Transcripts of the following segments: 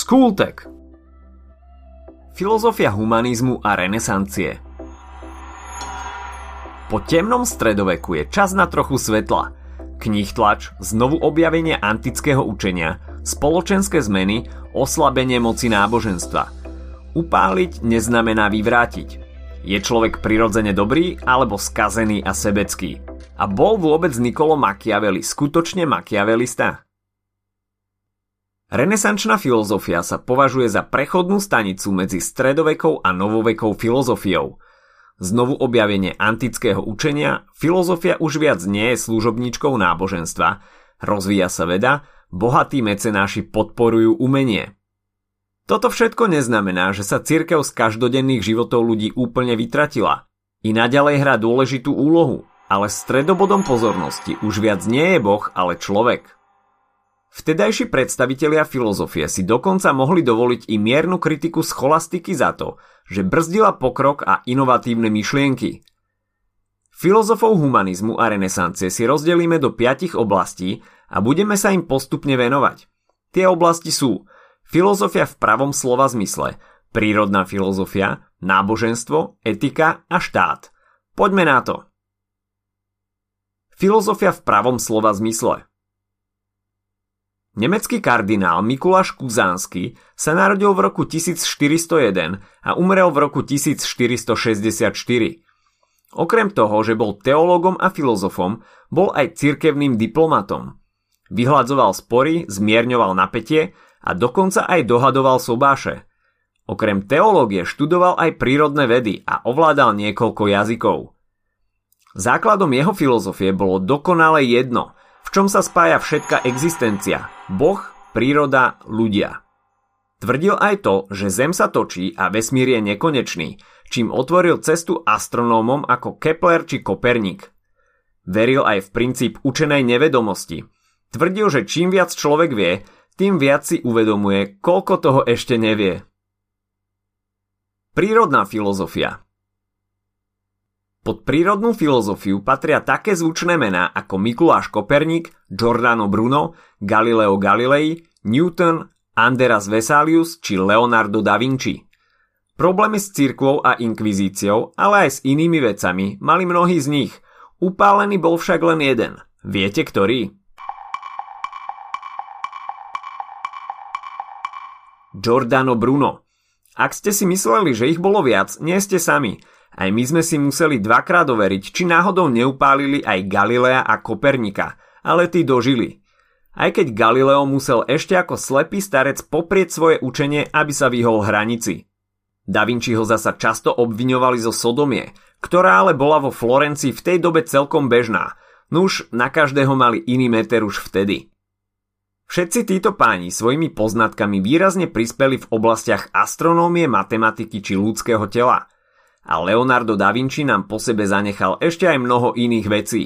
Skultek Filozofia humanizmu a renesancie Po temnom stredoveku je čas na trochu svetla. Knih tlač, znovu objavenie antického učenia, spoločenské zmeny, oslabenie moci náboženstva. Upáliť neznamená vyvrátiť. Je človek prirodzene dobrý alebo skazený a sebecký? A bol vôbec Nikolo Machiavelli skutočne machiavelista? Renesančná filozofia sa považuje za prechodnú stanicu medzi stredovekou a novovekou filozofiou. Znovu objavenie antického učenia, filozofia už viac nie je služobníčkou náboženstva, rozvíja sa veda, bohatí mecenáši podporujú umenie. Toto všetko neznamená, že sa cirkev z každodenných životov ľudí úplne vytratila. I naďalej hrá dôležitú úlohu, ale stredobodom pozornosti už viac nie je Boh, ale človek. Vtedajší predstavitelia filozofie si dokonca mohli dovoliť i miernu kritiku scholastiky za to, že brzdila pokrok a inovatívne myšlienky. Filozofov humanizmu a renesancie si rozdelíme do piatich oblastí a budeme sa im postupne venovať. Tie oblasti sú filozofia v pravom slova zmysle, prírodná filozofia, náboženstvo, etika a štát. Poďme na to. Filozofia v pravom slova zmysle – Nemecký kardinál Mikuláš Kuzánsky sa narodil v roku 1401 a umrel v roku 1464. Okrem toho, že bol teológom a filozofom, bol aj cirkevným diplomatom. Vyhľadzoval spory, zmierňoval napätie a dokonca aj dohadoval sobáše. Okrem teológie študoval aj prírodné vedy a ovládal niekoľko jazykov. Základom jeho filozofie bolo dokonale jedno – v čom sa spája všetka existencia, Boh, príroda, ľudia. Tvrdil aj to, že Zem sa točí a vesmír je nekonečný, čím otvoril cestu astronómom ako Kepler či Koperník. Veril aj v princíp učenej nevedomosti. Tvrdil, že čím viac človek vie, tým viac si uvedomuje, koľko toho ešte nevie. Prírodná filozofia pod prírodnú filozofiu patria také zvučné mená ako Mikuláš Koperník, Giordano Bruno, Galileo Galilei, Newton, Anderas Vesalius či Leonardo da Vinci. Problémy s cirkvou a inkvizíciou, ale aj s inými vecami mali mnohí z nich. Upálený bol však len jeden. Viete ktorý? Giordano Bruno. Ak ste si mysleli, že ich bolo viac, nie ste sami – aj my sme si museli dvakrát overiť, či náhodou neupálili aj Galilea a Kopernika, ale tí dožili. Aj keď Galileo musel ešte ako slepý starec poprieť svoje učenie, aby sa vyhol hranici. Da Vinci ho zasa často obviňovali zo sodomie, ktorá ale bola vo Florencii v tej dobe celkom bežná. Nuž, na každého mali iný meter už vtedy. Všetci títo páni svojimi poznatkami výrazne prispeli v oblastiach astronómie, matematiky či ľudského tela – a Leonardo da Vinci nám po sebe zanechal ešte aj mnoho iných vecí.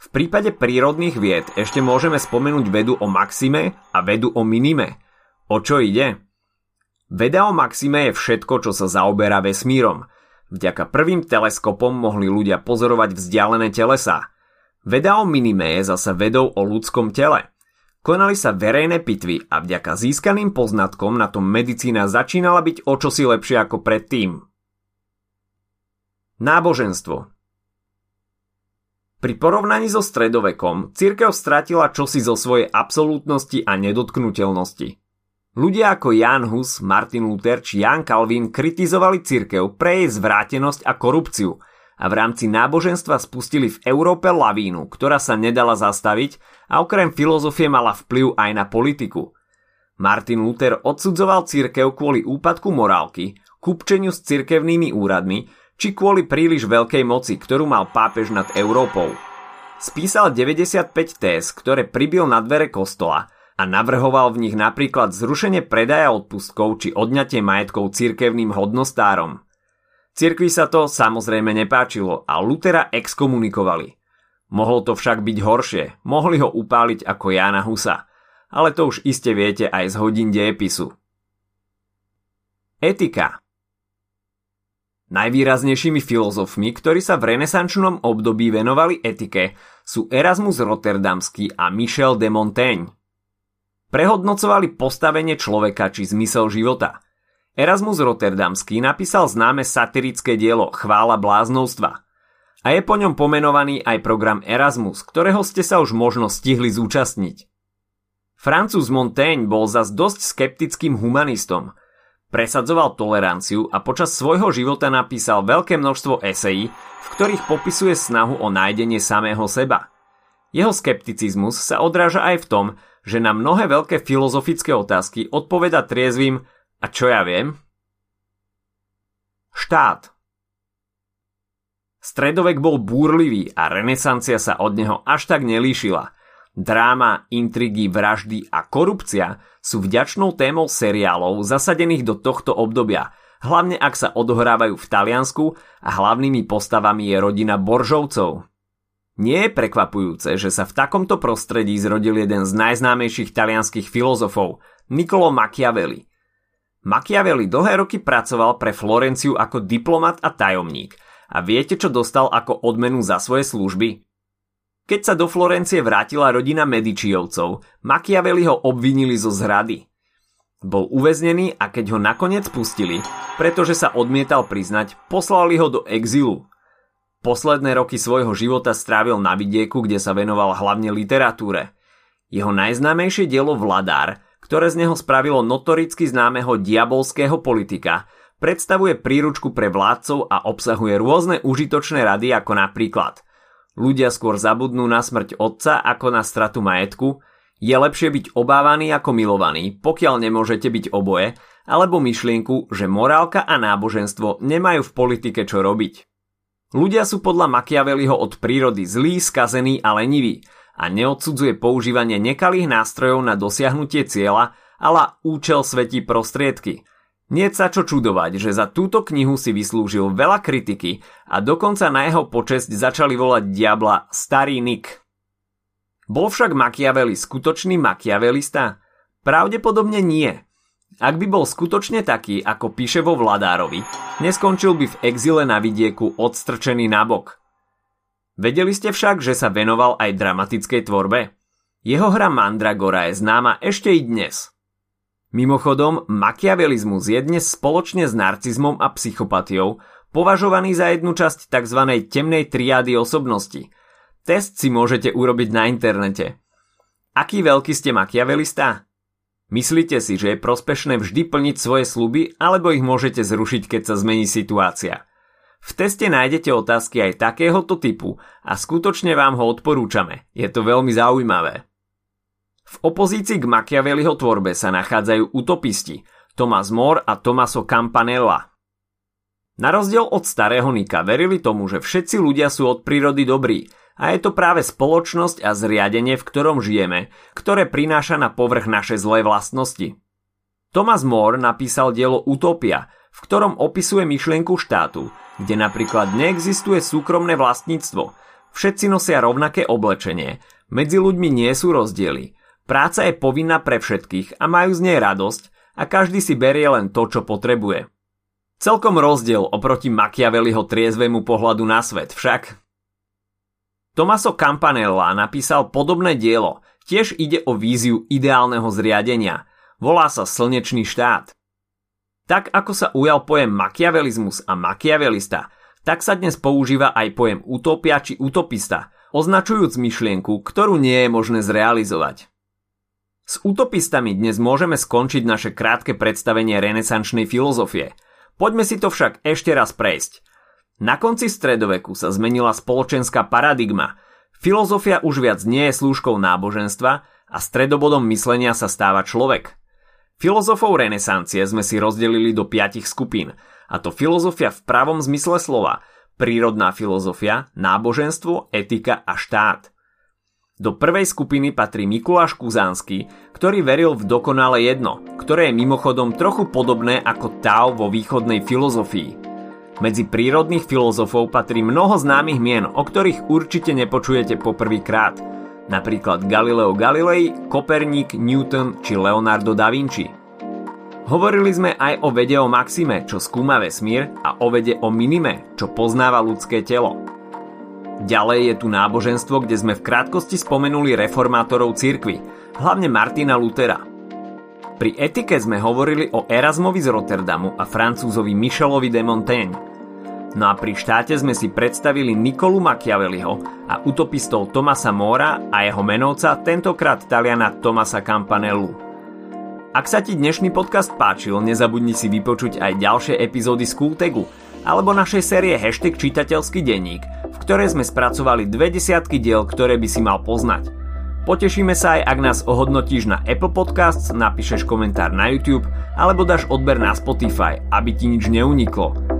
V prípade prírodných vied ešte môžeme spomenúť vedu o maxime a vedu o minime. O čo ide? Veda o maxime je všetko, čo sa zaoberá vesmírom. Vďaka prvým teleskopom mohli ľudia pozorovať vzdialené telesa. Veda o minime je zasa vedou o ľudskom tele. Konali sa verejné pitvy a vďaka získaným poznatkom na tom medicína začínala byť o čosi lepšie ako predtým. Náboženstvo Pri porovnaní so stredovekom cirkev stratila čosi zo svojej absolútnosti a nedotknutelnosti. Ľudia ako Jan Hus, Martin Luther či Jan Calvin kritizovali cirkev pre jej zvrátenosť a korupciu a v rámci náboženstva spustili v Európe lavínu, ktorá sa nedala zastaviť a okrem filozofie mala vplyv aj na politiku. Martin Luther odsudzoval cirkev kvôli úpadku morálky, kupčeniu s cirkevnými úradmi či kvôli príliš veľkej moci, ktorú mal pápež nad Európou. Spísal 95 téz, ktoré pribil na dvere kostola a navrhoval v nich napríklad zrušenie predaja odpustkov či odňatie majetkov cirkevným hodnostárom. Cirkvi sa to samozrejme nepáčilo a Lutera exkomunikovali. Mohol to však byť horšie, mohli ho upáliť ako Jána Husa, ale to už iste viete aj z hodín dejepisu. Etika Najvýraznejšími filozofmi, ktorí sa v renesančnom období venovali etike, sú Erasmus Rotterdamský a Michel de Montaigne. Prehodnocovali postavenie človeka či zmysel života. Erasmus Rotterdamský napísal známe satirické dielo Chvála bláznovstva. A je po ňom pomenovaný aj program Erasmus, ktorého ste sa už možno stihli zúčastniť. Francúz Montaigne bol zas dosť skeptickým humanistom. Presadzoval toleranciu a počas svojho života napísal veľké množstvo esejí, v ktorých popisuje snahu o nájdenie samého seba. Jeho skepticizmus sa odráža aj v tom, že na mnohé veľké filozofické otázky odpoveda triezvým a čo ja viem? Štát. Stredovek bol búrlivý a renesancia sa od neho až tak nelíšila. Dráma, intrigy, vraždy a korupcia sú vďačnou témou seriálov zasadených do tohto obdobia, hlavne ak sa odohrávajú v Taliansku a hlavnými postavami je rodina Boržovcov. Nie je prekvapujúce, že sa v takomto prostredí zrodil jeden z najznámejších talianských filozofov, Niccolo Machiavelli. Machiavelli dlhé roky pracoval pre Florenciu ako diplomat a tajomník a viete, čo dostal ako odmenu za svoje služby? Keď sa do Florencie vrátila rodina Medičiovcov, Machiavelli ho obvinili zo zrady. Bol uväznený a keď ho nakoniec pustili, pretože sa odmietal priznať, poslali ho do exilu. Posledné roky svojho života strávil na vidieku, kde sa venoval hlavne literatúre. Jeho najznámejšie dielo Vladár, ktoré z neho spravilo notoricky známeho diabolského politika, predstavuje príručku pre vládcov a obsahuje rôzne užitočné rady ako napríklad Ľudia skôr zabudnú na smrť otca ako na stratu majetku, je lepšie byť obávaný ako milovaný, pokiaľ nemôžete byť oboje, alebo myšlienku, že morálka a náboženstvo nemajú v politike čo robiť. Ľudia sú podľa Machiavelliho od prírody zlí, skazení a leniví a neodsudzuje používanie nekalých nástrojov na dosiahnutie cieľa, ale účel svetí prostriedky. Nie sa čo čudovať, že za túto knihu si vyslúžil veľa kritiky a dokonca na jeho počesť začali volať diabla Starý Nick. Bol však Machiavelli skutočný machiavelista? Pravdepodobne nie – ak by bol skutočne taký, ako píše vo Vladárovi, neskončil by v exile na vidieku odstrčený nabok. Vedeli ste však, že sa venoval aj dramatickej tvorbe? Jeho hra Mandragora je známa ešte i dnes. Mimochodom, makiavelizmus je dnes spoločne s narcizmom a psychopatiou považovaný za jednu časť tzv. temnej triády osobnosti. Test si môžete urobiť na internete. Aký veľký ste makiavelista? Myslíte si, že je prospešné vždy plniť svoje sluby, alebo ich môžete zrušiť, keď sa zmení situácia? V teste nájdete otázky aj takéhoto typu a skutočne vám ho odporúčame. Je to veľmi zaujímavé. V opozícii k Machiavelliho tvorbe sa nachádzajú utopisti Thomas More a Tomaso Campanella. Na rozdiel od starého Nika verili tomu, že všetci ľudia sú od prírody dobrí a je to práve spoločnosť a zriadenie, v ktorom žijeme, ktoré prináša na povrch naše zlé vlastnosti. Thomas More napísal dielo Utopia, v ktorom opisuje myšlienku štátu, kde napríklad neexistuje súkromné vlastníctvo, všetci nosia rovnaké oblečenie, medzi ľuďmi nie sú rozdiely, práca je povinná pre všetkých a majú z nej radosť a každý si berie len to, čo potrebuje. Celkom rozdiel oproti Machiavelliho triezvému pohľadu na svet však. Tomaso Campanella napísal podobné dielo, tiež ide o víziu ideálneho zriadenia. Volá sa Slnečný štát. Tak ako sa ujal pojem makiavelizmus a makiavelista, tak sa dnes používa aj pojem utopia či utopista, označujúc myšlienku, ktorú nie je možné zrealizovať. S utopistami dnes môžeme skončiť naše krátke predstavenie renesančnej filozofie. Poďme si to však ešte raz prejsť – na konci stredoveku sa zmenila spoločenská paradigma. Filozofia už viac nie je slúžkou náboženstva a stredobodom myslenia sa stáva človek. Filozofov renesancie sme si rozdelili do piatich skupín, a to filozofia v pravom zmysle slova, prírodná filozofia, náboženstvo, etika a štát. Do prvej skupiny patrí Mikuláš Kuzánsky, ktorý veril v dokonale jedno, ktoré je mimochodom trochu podobné ako Tao vo východnej filozofii. Medzi prírodných filozofov patrí mnoho známych mien, o ktorých určite nepočujete poprvýkrát. Napríklad Galileo Galilei, Koperník, Newton či Leonardo da Vinci. Hovorili sme aj o vede o maxime, čo skúma vesmír a o vede o minime, čo poznáva ľudské telo. Ďalej je tu náboženstvo, kde sme v krátkosti spomenuli reformátorov cirkvy, hlavne Martina Lutera. Pri etike sme hovorili o Erasmovi z Rotterdamu a francúzovi Michelovi de Montaigne. No a pri štáte sme si predstavili Nikolu Machiavelliho a utopistov Tomasa Mora a jeho menovca, tentokrát Taliana Tomasa Campanellu. Ak sa ti dnešný podcast páčil, nezabudni si vypočuť aj ďalšie epizódy z Kultegu alebo našej série Hashtag čitateľský denník, v ktorej sme spracovali dve desiatky diel, ktoré by si mal poznať. Potešíme sa aj, ak nás ohodnotíš na Apple Podcasts, napíšeš komentár na YouTube alebo dáš odber na Spotify, aby ti nič neuniklo.